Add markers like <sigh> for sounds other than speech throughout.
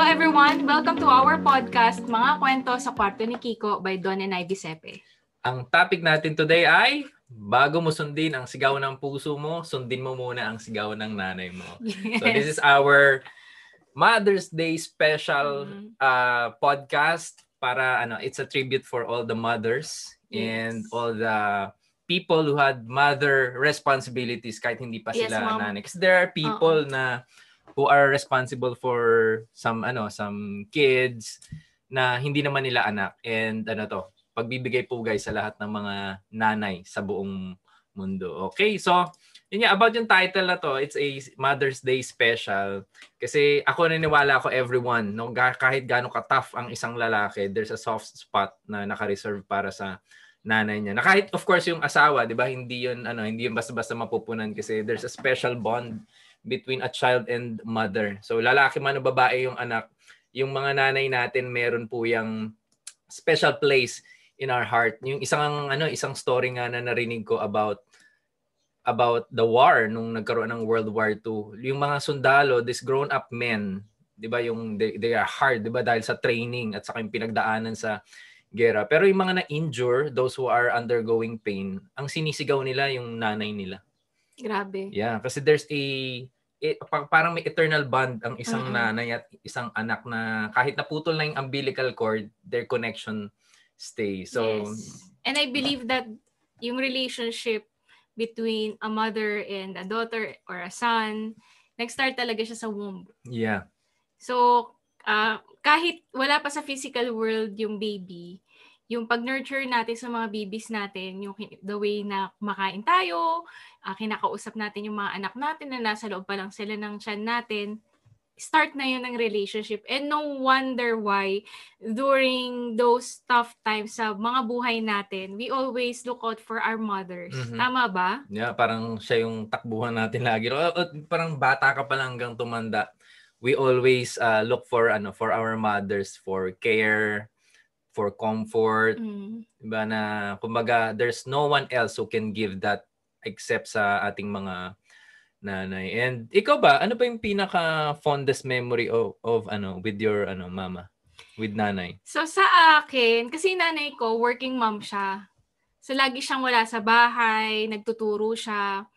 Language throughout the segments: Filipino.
Hello everyone! Welcome to our podcast, Mga Kwento sa Kwarto ni Kiko by Don and Ivy Sepe. Ang topic natin today ay bago mo sundin ang sigaw ng puso mo, sundin mo muna ang sigaw ng nanay mo. Yes. So this is our Mother's Day special Mhm. uh, podcast para ano, it's a tribute for all the mothers and Yes. all the people who had mother responsibilities kahit hindi pa Yes, sila ma'am. nanay. Kasi there are people na who are responsible for some ano, some kids na hindi naman nila anak and ano to, pagbibigay po guys sa lahat ng mga nanay sa buong mundo. Okay, so yun nga, about yung title na to, it's a Mother's Day special. Kasi ako naniniwala ako everyone, no, kahit gaano ka-tough ang isang lalaki, there's a soft spot na naka-reserve para sa nanay niya. Na kahit of course yung asawa, 'di ba? Hindi 'yun ano, hindi 'yun basta-basta mapupunan kasi there's a special bond between a child and mother. So lalaki man o babae yung anak, yung mga nanay natin meron po yung special place in our heart. Yung isang ano, isang story nga na narinig ko about about the war nung nagkaroon ng World War II. Yung mga sundalo, these grown up men, 'di ba, yung they, they are hard, 'di ba, dahil sa training at saka yung pinagdaanan sa gera. Pero yung mga na-injure, those who are undergoing pain, ang sinisigaw nila yung nanay nila. Grabe. Yeah, kasi there's a pa- parang may eternal bond ang isang Mm-mm. nanay at isang anak na kahit naputol na yung umbilical cord, their connection stays. So, yes. And I believe that yung relationship between a mother and a daughter or a son, nag-start talaga siya sa womb. yeah. So, ah, kahit wala pa sa physical world yung baby, yung pag-nurture natin sa mga babies natin, yung the way na kumakain tayo, ah, kinakausap natin yung mga anak natin na nasa loob pa lang sila ng tiyan natin, start na yun ng relationship. And no wonder why during those tough times sa mga buhay natin, we always look out for our mothers. Mhm. Tama ba? Yeah, parang siya yung takbuhan natin lagi. O, o, parang bata ka pa lang hanggang tumanda. We always uh, look for ano for our mothers for care, for comfort, Mm. Diba na kumbaga there's no one else who can give that except sa ating mga nanay. And ikaw ba, ano ba yung pinaka fondest memory of, of ano with your ano mama? With nanay? So sa akin, kasi nanay ko, working mom siya. So lagi siyang wala sa bahay, nagtuturo siya.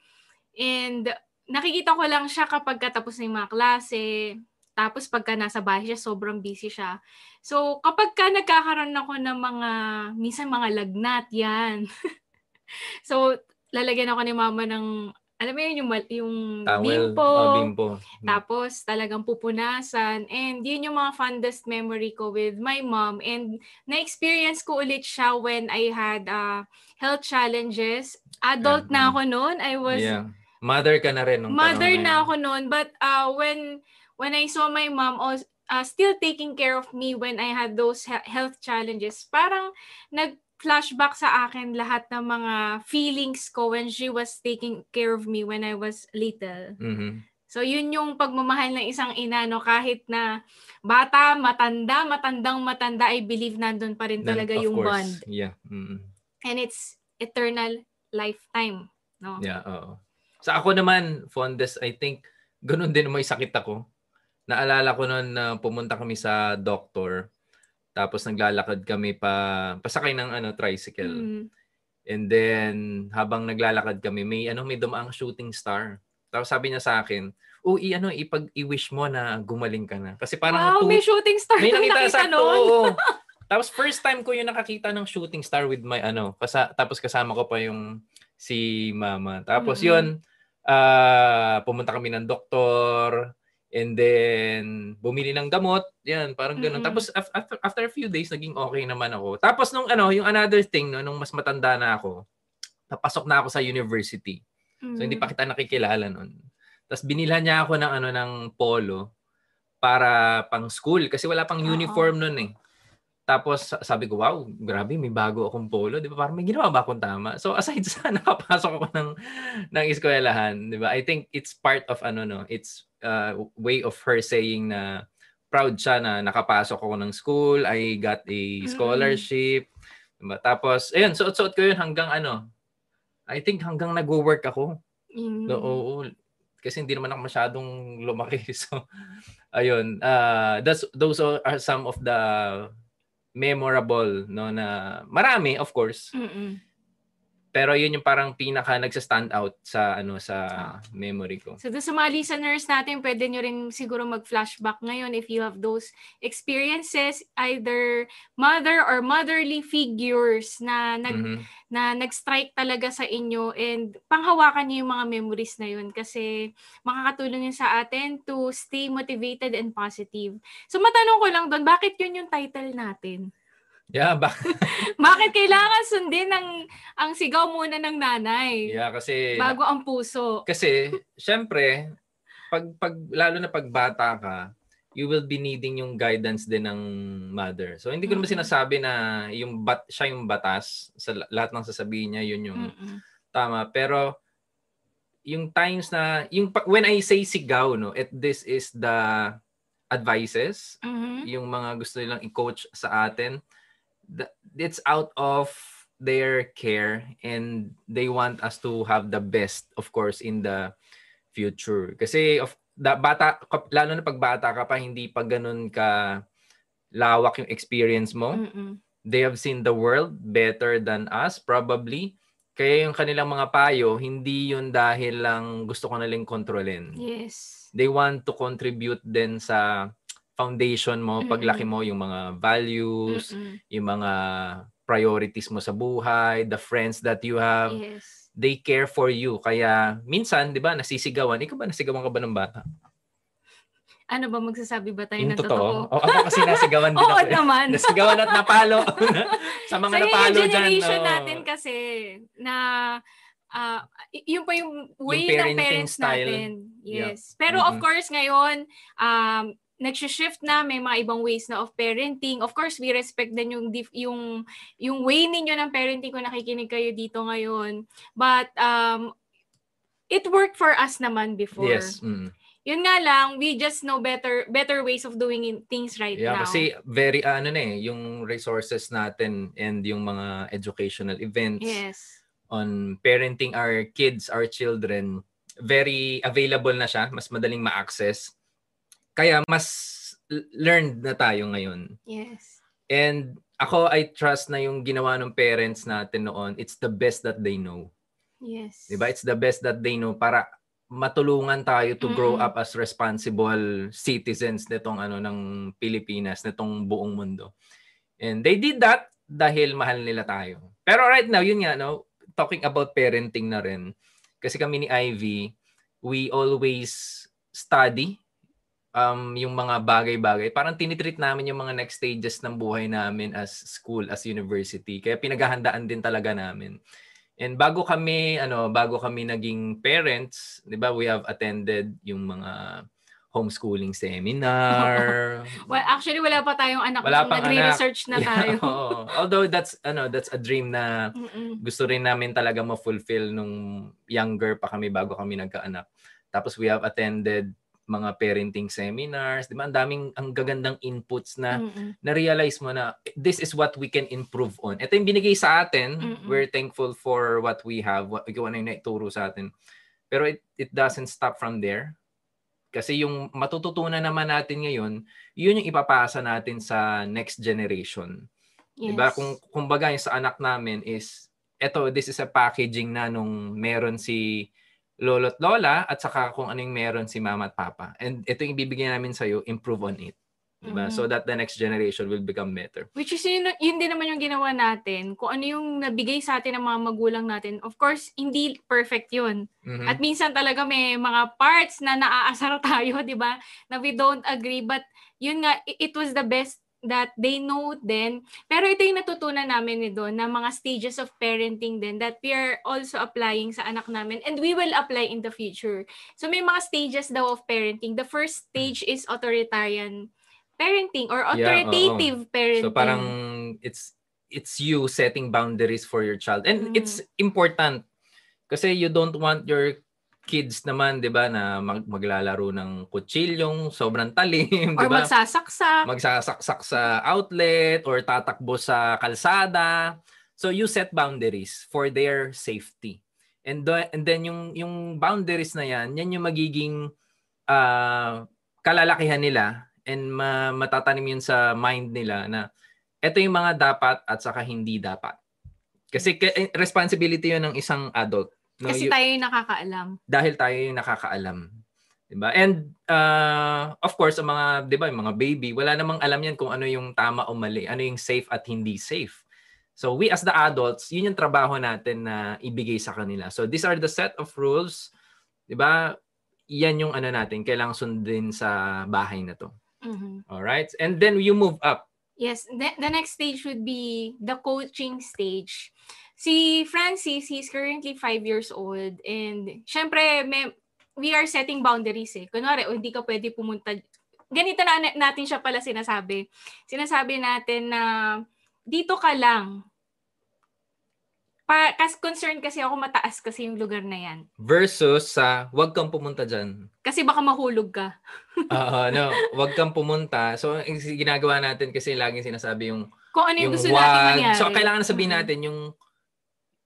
And nakikita ko lang siya kapag katapos yung mga klase. Tapos pagka nasa bahay siya, sobrang busy siya. So kapag ka nagkakaroon ako ng mga, minsan mga lagnat, yan. <laughs> so lalagyan ako ni mama ng, alam mo yun, yung, yung Towel? bimpo. Oh, bimpo. Tapos talagang pupunasan. And yun yung mga fondest memory ko with my mom. And na-experience ko ulit siya when I had uh, health challenges. Adult Yeah. na ako noon. I was yeah. Mother ka na rin nung mother na ako noon. But uh, when when I saw my mom als- uh, still taking care of me when I had those he- health challenges, parang nag-flashback sa akin lahat ng mga feelings ko when she was taking care of me when I was little. Mhm. So yun yung pagmamahal ng isang ina no kahit na bata, matanda, matandang matanda I believe nandun pa rin talaga yung course, bond. Yeah. mhm. And it's eternal lifetime, no? Yeah, oo. Sa ako naman, fondest, I think, ganun din may sakit ako. Naalala ko noon na pumunta kami sa doctor. Tapos naglalakad kami pa pasakay ng ano tricycle. Mm. And then habang naglalakad kami, may ano may dumaang shooting star. Tapos sabi niya sa akin, "Oh, i ano ipag i-wish mo na gumaling ka na." Kasi parang wow, two- may shooting star may nakita nakita sa noon. oo. <laughs> Tapos first time ko yung nakakita ng shooting star with my ano, kasa, tapos kasama ko pa yung si mama. Tapos Mm-mm. yun, ah pumunta kami ng doktor and then bumili ng gamot. Yan, parang ganun. Mm-mm. Tapos af- after, after a few days naging okay naman ako. Tapos nung ano, yung another thing no, nung mas matanda na ako, napasok na ako sa university. So hindi pa kita nakikilala noon. Tapos binilhan niya ako ng ano ng polo para pang school kasi wala pang Oo. uniform noon eh. Tapos sa- sabi ko, wow, grabe, may bago akong polo. Di ba? Parang may ginawa ba akong tama? So <laughs> aside sa nakapasok ako ng, ng eskwelahan, di ba? I think it's part of ano no, it's uh, way of her saying na proud siya na nakapasok ako ng school, I got a Mm-mm. scholarship. Diba? Tapos, ayun, suot-suot ko yun hanggang ano, I think hanggang nag-work ako. Mm. No, oo. kasi hindi naman ako masyadong lumaki. <laughs> So, ayun. Uh, that's, those are some of the memorable, no, na marami, of course. Mm-mm. Pero yun yung parang pinaka nagsa-stand out sa ano sa Ah. memory ko. So, doon sa mga listeners natin, pwede nyo rin siguro mag-flashback ngayon if you have those experiences, either mother or motherly figures na nag Mhm. na nag-strike talaga sa inyo and panghawakan niyo yung mga memories na yun kasi makakatulong yun sa atin to stay motivated and positive. So matanong ko lang doon, bakit yun yung title natin? Yeah, ba? <laughs> Bakit kailangan sundin ang, ang sigaw muna ng nanay yeah, kasi bago ang puso? kasi syempre pag pag lalo na pag bata ka, you will be needing yung guidance din ng mother. So hindi ko naman Mhm. sinasabi na yung bat siya yung batas sa la- lahat ng sasabihin niya, yun yung Mm-mm. tama. Pero yung times na yung when I say sigaw no, it this is the advices Mhm. yung mga gusto nilang i-coach sa atin, it's out of their care and they want us to have the best, of course, in the future. Kasi of da, bata, lalo na pag bata ka pa, hindi pa ganun ka lawak yung experience mo. Mm-mm. They have seen the world better than us, probably. Kaya yung kanilang mga payo, hindi yun dahil lang gusto ko nalang kontrolin Yes. they want to contribute din sa foundation mo, Mm-mm. paglaki mo, yung mga values, Mm-mm. yung mga priorities mo sa buhay, the friends that you have, Yes. they care for you. Kaya minsan, di ba, nasisigawan. Ikaw ba, nasigawan ka ba ng bata? Ano ba magsasabi ba tayo Yung ng totoo? totoo? O, ako kasi nasigawan <laughs> din Oo ako. eh. naman. <laughs> Nasigawan at napalo. <laughs> sa mga so, napalo yung dyan. generation oo. natin kasi na y- yun pa yung way parenting ng parents style. natin. Yeah. Yes. Pero of Mhm. course ngayon, um, nag-shift na, may mga ibang ways na of parenting. Of course, we respect din yung dif- yung yung way ninyo ng parenting kung nakikinig kayo dito ngayon. But um it worked for us naman before. Yes. mm. Yun nga lang, we just know better better ways of doing in- things right Yeah, now. kasi very ano na eh, yung resources natin and yung mga educational events. yes. on parenting our kids, our children, very available na siya, mas madaling ma-access. Kaya mas learned na tayo ngayon. Yes. And ako, I trust na yung ginawa ng parents natin noon, it's the best that they know. Yes. Diba? It's the best that they know para matulungan tayo to grow Mm-mm. up as responsible citizens nitong ano ng Pilipinas, nitong buong mundo. And they did that dahil mahal nila tayo. Pero right now, yun nga, no, talking about parenting na rin. Kasi kami ni Ivy, we always study um, yung mga bagay-bagay. Parang tinitreat namin yung mga next stages ng buhay namin as school, as university. Kaya pinaghahandaan din talaga namin. And bago kami ano, bago kami naging parents, 'di ba, we have attended yung mga homeschooling seminar. <laughs> Well, actually wala pa tayong anak. Wala pang Nagre-research na Yeah, tayo. <laughs> oo. Although that's ano, that's a dream na Mm-mm. gusto rin namin talaga ma-fulfill nung younger pa kami bago kami nagkaanak. Tapos we have attended mga parenting seminars, 'di ba? Ang daming ang gagandang inputs na Mm-mm. na-realize mo na this is what we can improve on. Ito yung binigay sa atin. Mm-mm. We're thankful for what we have, what ikaw ano yung naituro sa atin. Pero it, it doesn't stop from there. Kasi yung matututunan naman natin ngayon, yun yung ipapasa natin sa next generation. Yes. 'Di ba? Kung kumbaga yung sa anak namin is eto this is a packaging na nung meron si lolo't lola at saka kung ano yung meron si mama at papa. And ito yung ibibigay namin sa iyo, improve on it. 'Di ba? Mhm. So that the next generation will become better. Which is yun, yun din naman yung ginawa natin. Kung ano yung nabigay sa atin ng mga magulang natin. Of course, hindi perfect yun. Mhm. At minsan talaga may mga parts na naaasar <laughs> tayo, di ba? Na we don't agree. But yun nga, it was the best that they know then. Pero ito yung natutunan namin ni Don na mga stages of parenting din that we are also applying sa anak namin and we will apply in the future. So may mga stages daw of parenting. The first stage is authoritarian parenting or Yeah, authoritative parenting. So parang it's it's you setting boundaries for your child. And Mm. it's important kasi you don't want your kids naman, 'di ba, na mag- maglalaro ng kutsilyong sobrang talim, <laughs> 'di or ba? magsasaksak. Magsasaksak sa outlet or tatakbo sa kalsada. So you set boundaries for their safety. And, do, and then yung, yung boundaries na yan, yan yung magiging uh, kalalakihan nila and ma- matatanim yun sa mind nila na ito yung mga dapat at saka hindi dapat. Kasi ke- responsibility yun ng isang adult. No? Kasi tayo yung nakakaalam. Dahil tayo yung nakakaalam. Diba? And uh, of course, ang mga, 'di ba, yung mga baby, wala namang alam yan kung ano yung tama o mali, ano yung safe at hindi safe. So we as the adults, yun yung trabaho natin na ibigay sa kanila. So these are the set of rules, 'di ba? Yan yung ano natin, kailangang sundin sa bahay na 'to. Mm-hmm. All right? And then you move up. Yes, the, the next stage would be the coaching stage. Si Francis, he's currently five years old and syempre may we are setting boundaries eh. Kunwari, oh, hindi ka pwede pumunta. Ganito na natin siya pala sinasabi. Sinasabi natin na dito ka lang. Pa, kas concern kasi ako mataas kasi yung lugar na yan. Versus sa uh, wag kang pumunta diyan. Kasi baka mahulog ka. <laughs> Oo, uh, no, wag kang pumunta. So ginagawa natin kasi laging sinasabi yung kung ano yung, yung gusto wag, natin mangyari. So kailangan na sabihin natin yung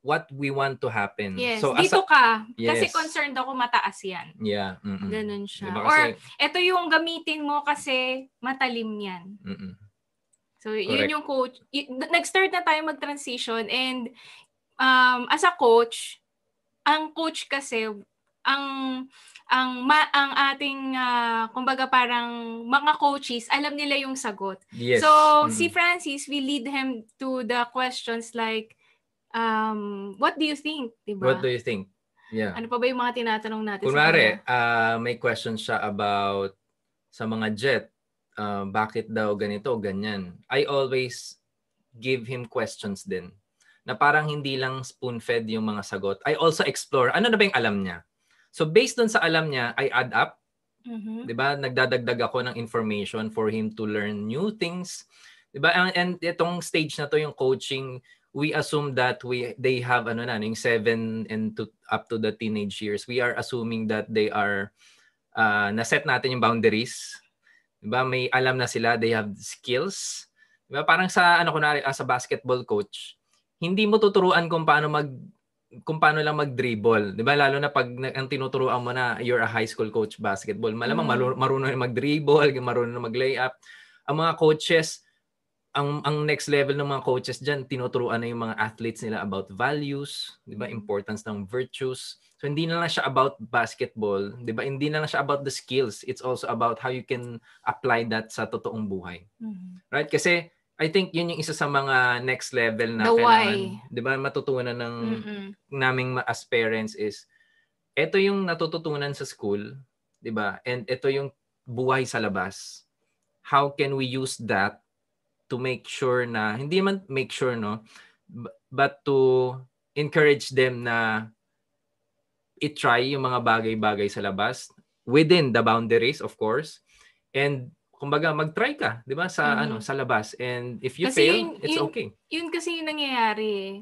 what we want to happen. Yes, so, dito a, ka. Yes. Kasi concerned ako mataas yan. Yeah. Mm-mm. Ganun siya. Diba kasi, Or, ito yung gamitin mo kasi matalim yan. Mm-mm. So, Correct. yun yung coach. Y- nag-start na tayo mag-transition and um, as a coach, ang coach kasi, ang ang ma, ang ating uh, kumbaga parang mga coaches alam nila yung sagot. Yes. So mm-hmm. si Francis we lead him to the questions like um, what do you think? Diba? What do you think? Yeah. Ano pa ba yung mga tinatanong natin Kunwari, uh, may question siya about sa mga jet. Uh, bakit daw ganito, ganyan. I always give him questions din. Na parang hindi lang spoon-fed yung mga sagot. I also explore, ano na ba yung alam niya? So based dun sa alam niya, I add up. Mm-hmm. 'Di ba? Nagdadagdag ako ng information for him to learn new things. 'Di ba? And, and itong stage na to yung coaching we assume that we they have ano na yung 7 and to up to the teenage years we are assuming that they are uh, na-set natin yung boundaries 'di ba may alam na sila they have skills 'di ba parang sa ano kunari as a basketball coach hindi mo tuturuan kung paano mag kung paano lang mag-dribble. 'Di ba? Lalo na pag ang tinuturuan mo na you're a high school coach basketball, malamang mm. marunong mag-dribble, marunong mag-layup. Ang mga coaches, ang ang next level ng mga coaches diyan tinuturuan na yung mga athletes nila about values, 'di ba? Importance ng virtues. So hindi na lang siya about basketball, 'di ba? Hindi na lang siya about the skills. It's also about how you can apply that sa totoong buhay. Mm-hmm. Right? Kasi I think yun yung isa sa mga next level na the kailangan, 'di ba, matutunan ng Mm-mm. naming as parents is ito yung natututunan sa school, 'di ba? And ito yung buhay sa labas. How can we use that to make sure na hindi man make sure no but to encourage them na i-try yung mga bagay-bagay sa labas within the boundaries of course. And kumbaga mag-try ka 'di ba sa mm-hmm. ano sa labas. And if you kasi fail yun, it's yun, okay. yun kasi yung nangyayari eh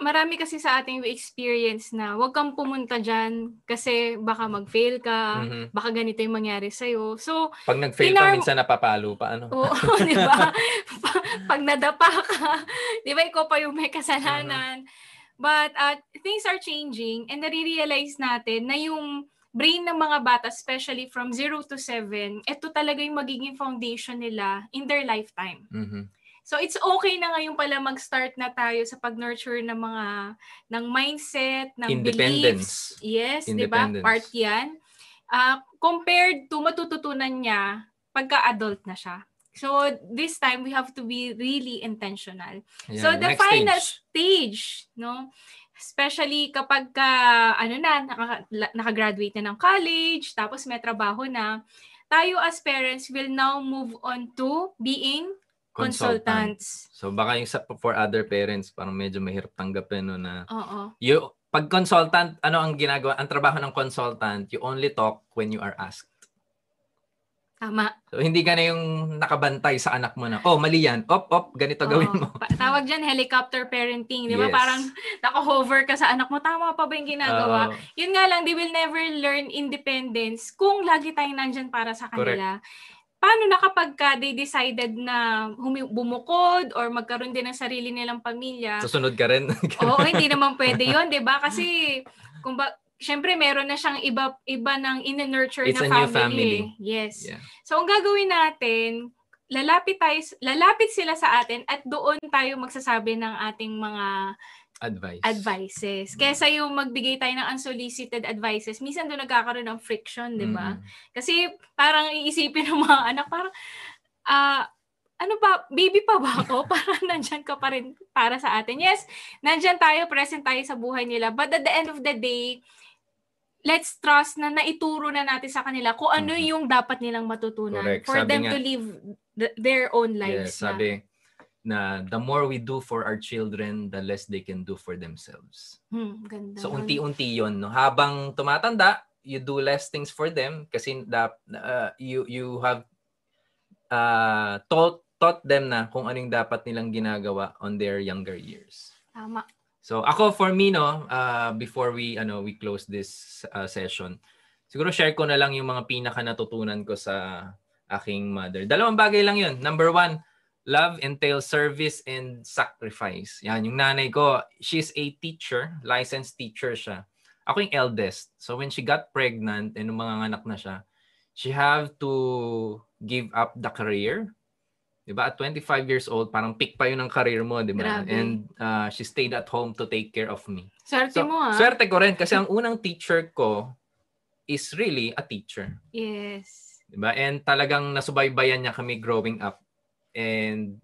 marami kasi sa ating experience na wag kang pumunta dyan kasi baka mag-fail ka, mm-hmm. baka ganito yung mangyari sa'yo. So, pag nag-fail our... ka, minsan napapalo pa, ano? Oo, <laughs> di ba? <laughs> pag nadapa ka, di ba, ikaw pa yung may kasalanan. Mm-hmm. But uh, things are changing and nare-realize natin na yung brain ng mga bata, especially from 0 to 7, ito talaga yung magiging foundation nila in their lifetime. Mm-hmm. So it's okay na ngayon pala mag-start na tayo sa pag-nurture ng mga ng mindset, ng beliefs. Yes, 'di ba? Part 'yan. Uh, compared to matututunan niya pagka-adult na siya. So this time we have to be really intentional. Yeah, so the final stage. stage, no? Especially kapag ka, ano na, naka, naka-graduate na ng college, tapos may trabaho na, tayo as parents will now move on to being consultants. So baka yung sa, for other parents parang medyo mahirap tanggapin no na Oo. You pag consultant, ano ang ginagawa? Ang trabaho ng consultant, you only talk when you are asked. Tama. So hindi ka na yung nakabantay sa anak mo na, oh, mali yan. Op, op, ganito Oo. gawin mo. Tawag dyan helicopter parenting, di ba? Yes. Parang naka-hover ka sa anak mo, tama pa ba yung ginagawa? Uh, Yun nga lang, they will never learn independence kung lagi tayong nandyan para sa kanila. Correct paano na kapag ka they decided na humi- bumukod or magkaroon din ng sarili nilang pamilya? Susunod ka rin. <laughs> Oo, hindi naman pwede yon 'di ba? Kasi kung ba, syempre meron na siyang iba iba ng in-nurture It's na a new family. family. Yes. Yeah. So ang gagawin natin, lalapit tayo lalapit sila sa atin at doon tayo magsasabi ng ating mga Advice. advices. Kesa yung magbigay tayo ng unsolicited advices, minsan doon nagkakaroon ng friction, 'di ba? Mm. Kasi parang iisipin ng mga anak, parang, ah, ano ba, baby pa ba ako? <laughs> parang nandyan ka pa rin para sa atin. Yes, nandyan tayo, present tayo sa buhay nila. But at the end of the day, let's trust na naituro na natin sa kanila kung ano yung dapat nilang matutunan Correct. for Sabi them nga- to live th- their own lives. Yes, na. sabi na the more we do for our children, the less they can do for themselves. Hmm, ganda. So unti-unti 'yon, no. Habang tumatanda, you do less things for them kasi da, uh, you you have uh, taught taught them na kung anong dapat nilang ginagawa on their younger years. Tama. So ako for me no, uh, before we ano we close this uh, session, siguro share ko na lang yung mga pinaka natutunan ko sa aking mother. Dalawang bagay lang 'yun. Number one, love entails service and sacrifice. Yan, yung nanay ko, she's a teacher, licensed teacher siya. Ako yung eldest. So when she got pregnant and mga anak na siya, she have to give up the career. 'Di ba? At 25 years old, parang peak pa 'yun ng career mo, 'di ba? And uh, she stayed at home to take care of me. Swerte So, mo ah. swerte ko rin kasi ang unang teacher ko is really a teacher. Yes. 'Di ba? And talagang nasubaybayan niya kami growing up. And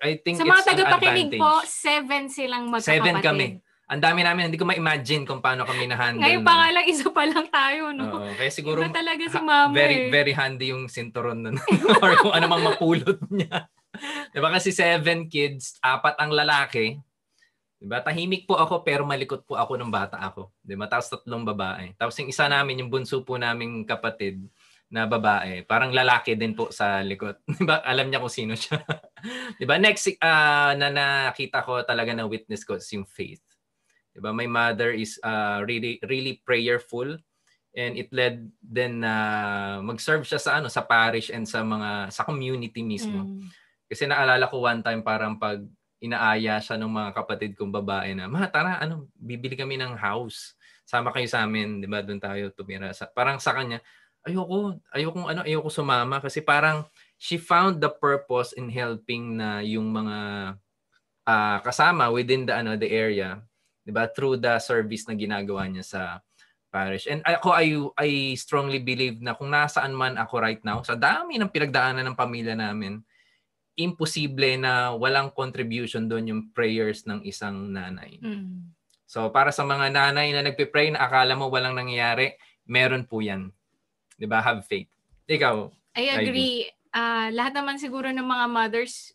I think Sa it's mga tagapakinig po, seven silang magkakapatid. Seven kami. Ang dami namin, hindi ko ma-imagine kung paano kami na-handle. Ngayon pa nga lang, isa pa lang tayo, no? Oo, kaya siguro Iba talaga si mama very eh. very handy yung sinturon nun. <laughs> or kung ano mang mapulot niya. 'Di ba kasi seven kids, apat ang lalaki. 'Di ba? Tahimik po ako pero malikot po ako nung bata ako. 'Di ba? Tapos tatlong babae. Tapos yung isa namin, yung bunso po naming kapatid na babae, parang lalaki din po sa likod. <laughs> 'Di ba? Alam niya kung sino siya. <laughs> 'Di ba? Next ah, na nakita ko talaga na witness ko is yung faith. 'Di ba? My mother is ah, really really prayerful and it led then na mag-serve siya sa ano sa parish and sa mga sa community mismo. Mm. Kasi naalala ko one time parang pag inaaya siya ng mga kapatid kong babae na, "Ma, tara, ano, bibili kami ng house. Sama kayo sa amin, 'di ba? Doon tayo tumira." Sa, parang sa kanya, ayoko, ayoko ano, ayoko sumama kasi parang she found the purpose in helping na yung mga ah, kasama within the ano the area, 'di ba? Through the service na ginagawa niya sa parish. And ako I I strongly believe na kung nasaan man ako right now, sa dami ng pinagdaanan ng pamilya namin, imposible na walang contribution doon yung prayers ng isang nanay. Mm. So para sa mga nanay na nagpe-pray na akala mo walang nangyayari, meron po 'yan. 'Di ba? Have faith. Ikaw, I agree. Ah, lahat naman siguro ng mga mothers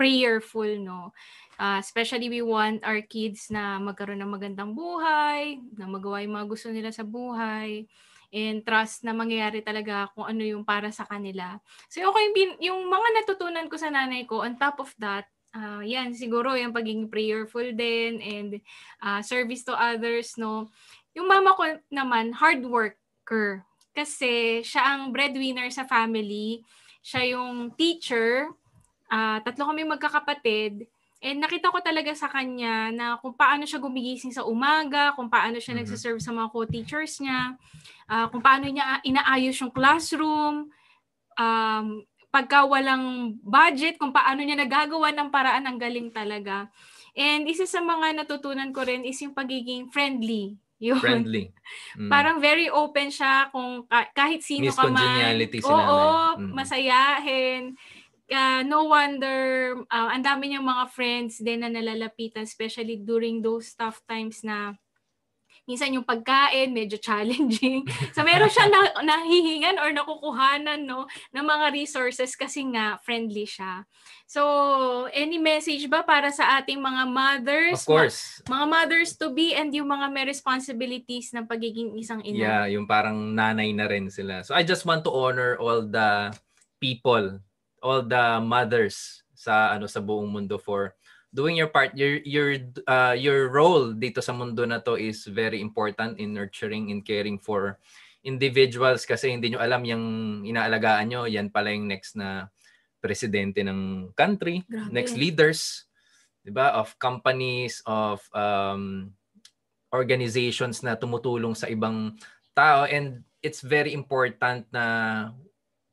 prayerful, no? Ah, especially we want our kids na magkaroon ng magandang buhay, na magawa yung mga gusto nila sa buhay, and trust na mangyayari talaga kung ano yung para sa kanila. So okay, yung mga natutunan ko sa nanay ko, on top of that, ah, yan, siguro yung pagiging prayerful din and ah, service to others, no? Yung mama ko naman, hard worker kasi siya ang breadwinner sa family. Siya yung teacher. ah tatlo kami magkakapatid. And nakita ko talaga sa kanya na kung paano siya gumigising sa umaga, kung paano siya Mhm. nagsiserve sa mga co-teachers niya, ah, kung paano niya inaayos yung classroom, um, pagka walang budget, kung paano niya nagagawa ng paraan, ang galing talaga. And isa sa mga natutunan ko rin is yung pagiging friendly. Yun. friendly. Mm. Parang very open siya kung ka- kahit sino Miss ka man. Congeniality si Oo. Mm. masayahin. Ah, no wonder, ah, ang dami niyang mga friends din na nalalapitan, especially during those tough times na minsan yung pagkain, medyo challenging. <laughs> so meron siya na, nahihingan or nakukuhanan no, ng mga resources kasi nga friendly siya. So, any message ba para sa ating mga mothers? Of course. mga mothers to be and yung mga may responsibilities ng pagiging isang ina. Yeah, yung parang nanay na rin sila. So I just want to honor all the people, all the mothers sa ano sa buong mundo for doing your part. Your your uh, your role dito sa mundo na to is very important in nurturing and caring for individuals kasi hindi nyo alam yung inaalagaan nyo, yan pala yung next na presidente ng country, Grabe. next leaders, 'di ba, of companies, of um, organizations na tumutulong sa ibang tao and it's very important na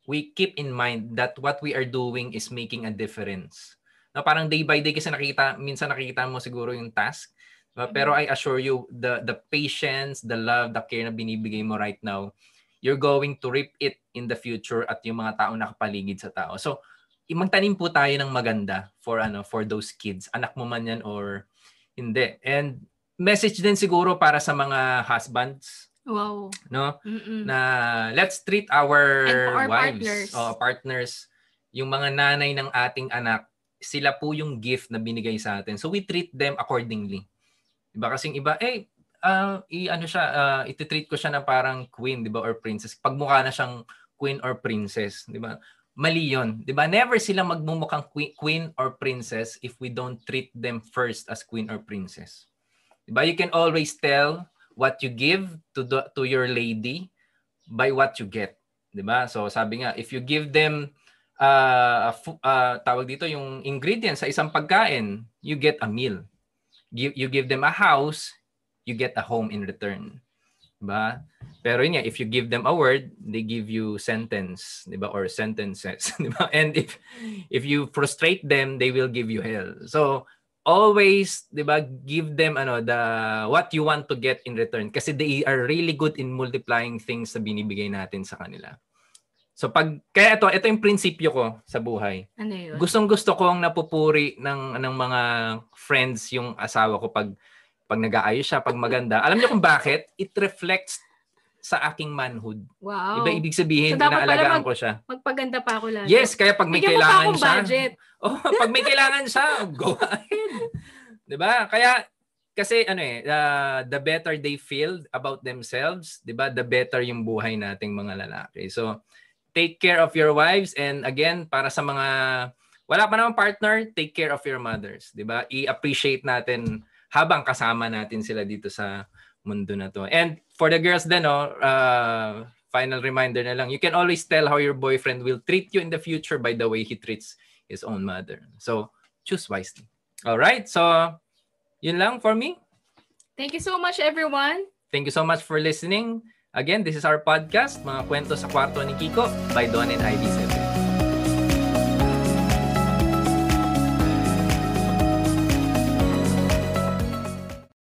we keep in mind that what we are doing is making a difference. Na parang day by day kasi nakita minsan nakikita mo siguro yung task, diba? pero I assure you the the patience, the love, the care na binibigay mo right now, you're going to reap it in the future at yung mga tao nakapaligid sa tao. So magtanim po tayo ng maganda for ano for those kids. Anak mo man yan or hindi. And message din siguro para sa mga husbands, Wow. no? Mm-mm. Na let's treat our, our wives, partners. o partners, yung mga nanay ng ating anak, sila po yung gift na binigay sa atin. So we treat them accordingly. Diba kasing iba, eh, ah, i ano siya, uh, ititreat ko siya na parang queen, 'di ba, or princess. Pagmukha na siyang queen or princess, 'di ba? Mali 'yon, 'di ba? Never sila magmumukhang queen, queen or princess if we don't treat them first as queen or princess. 'Di ba? You can always tell what you give to the, to your lady by what you get, 'di ba? So sabi nga, if you give them uh, uh, tawag dito yung ingredients sa isang pagkain, you get a meal. You, you give them a house, you get a home in return. 'Di ba? Pero yun nga, if you give them a word, they give you sentence, 'di ba? Or sentences, <laughs> 'di ba? And if if you frustrate them, they will give you hell. So always, 'di ba, give them ano the what you want to get in return kasi they are really good in multiplying things na binibigay natin sa kanila. So pag kaya ito, ito yung prinsipyo ko sa buhay. Ano yun? Gustong gusto kong napupuri ng ng mga friends yung asawa ko pag pag nag-aayos siya, pag maganda. Alam niyo kung bakit? It reflects sa aking manhood. Wow. Iba ibig sabihin, So, inaalagaan mag- ko siya. Magpaganda pa ako lalo. Yes, kaya pag may Bigyan mo pa kailangan siya, budget. <laughs> oh, pag may kailangan siya, <laughs> go ahead. 'Di ba? Kaya kasi ano eh, uh, the better they feel about themselves, 'di ba? The better yung buhay nating mga lalaki. So, take care of your wives and again, para sa mga wala pa namang partner, take care of your mothers, 'di ba? I-appreciate natin habang kasama natin sila dito sa mundo na to. And for the girls then, no, uh, final reminder na lang, you can always tell how your boyfriend will treat you in the future by the way he treats his own mother. So, choose wisely. All right. So, yun lang for me. Thank you so much, everyone. Thank you so much for listening. Again, this is our podcast, Mga Kwento sa Kwarto ni Kiko by Don and Ivy 7.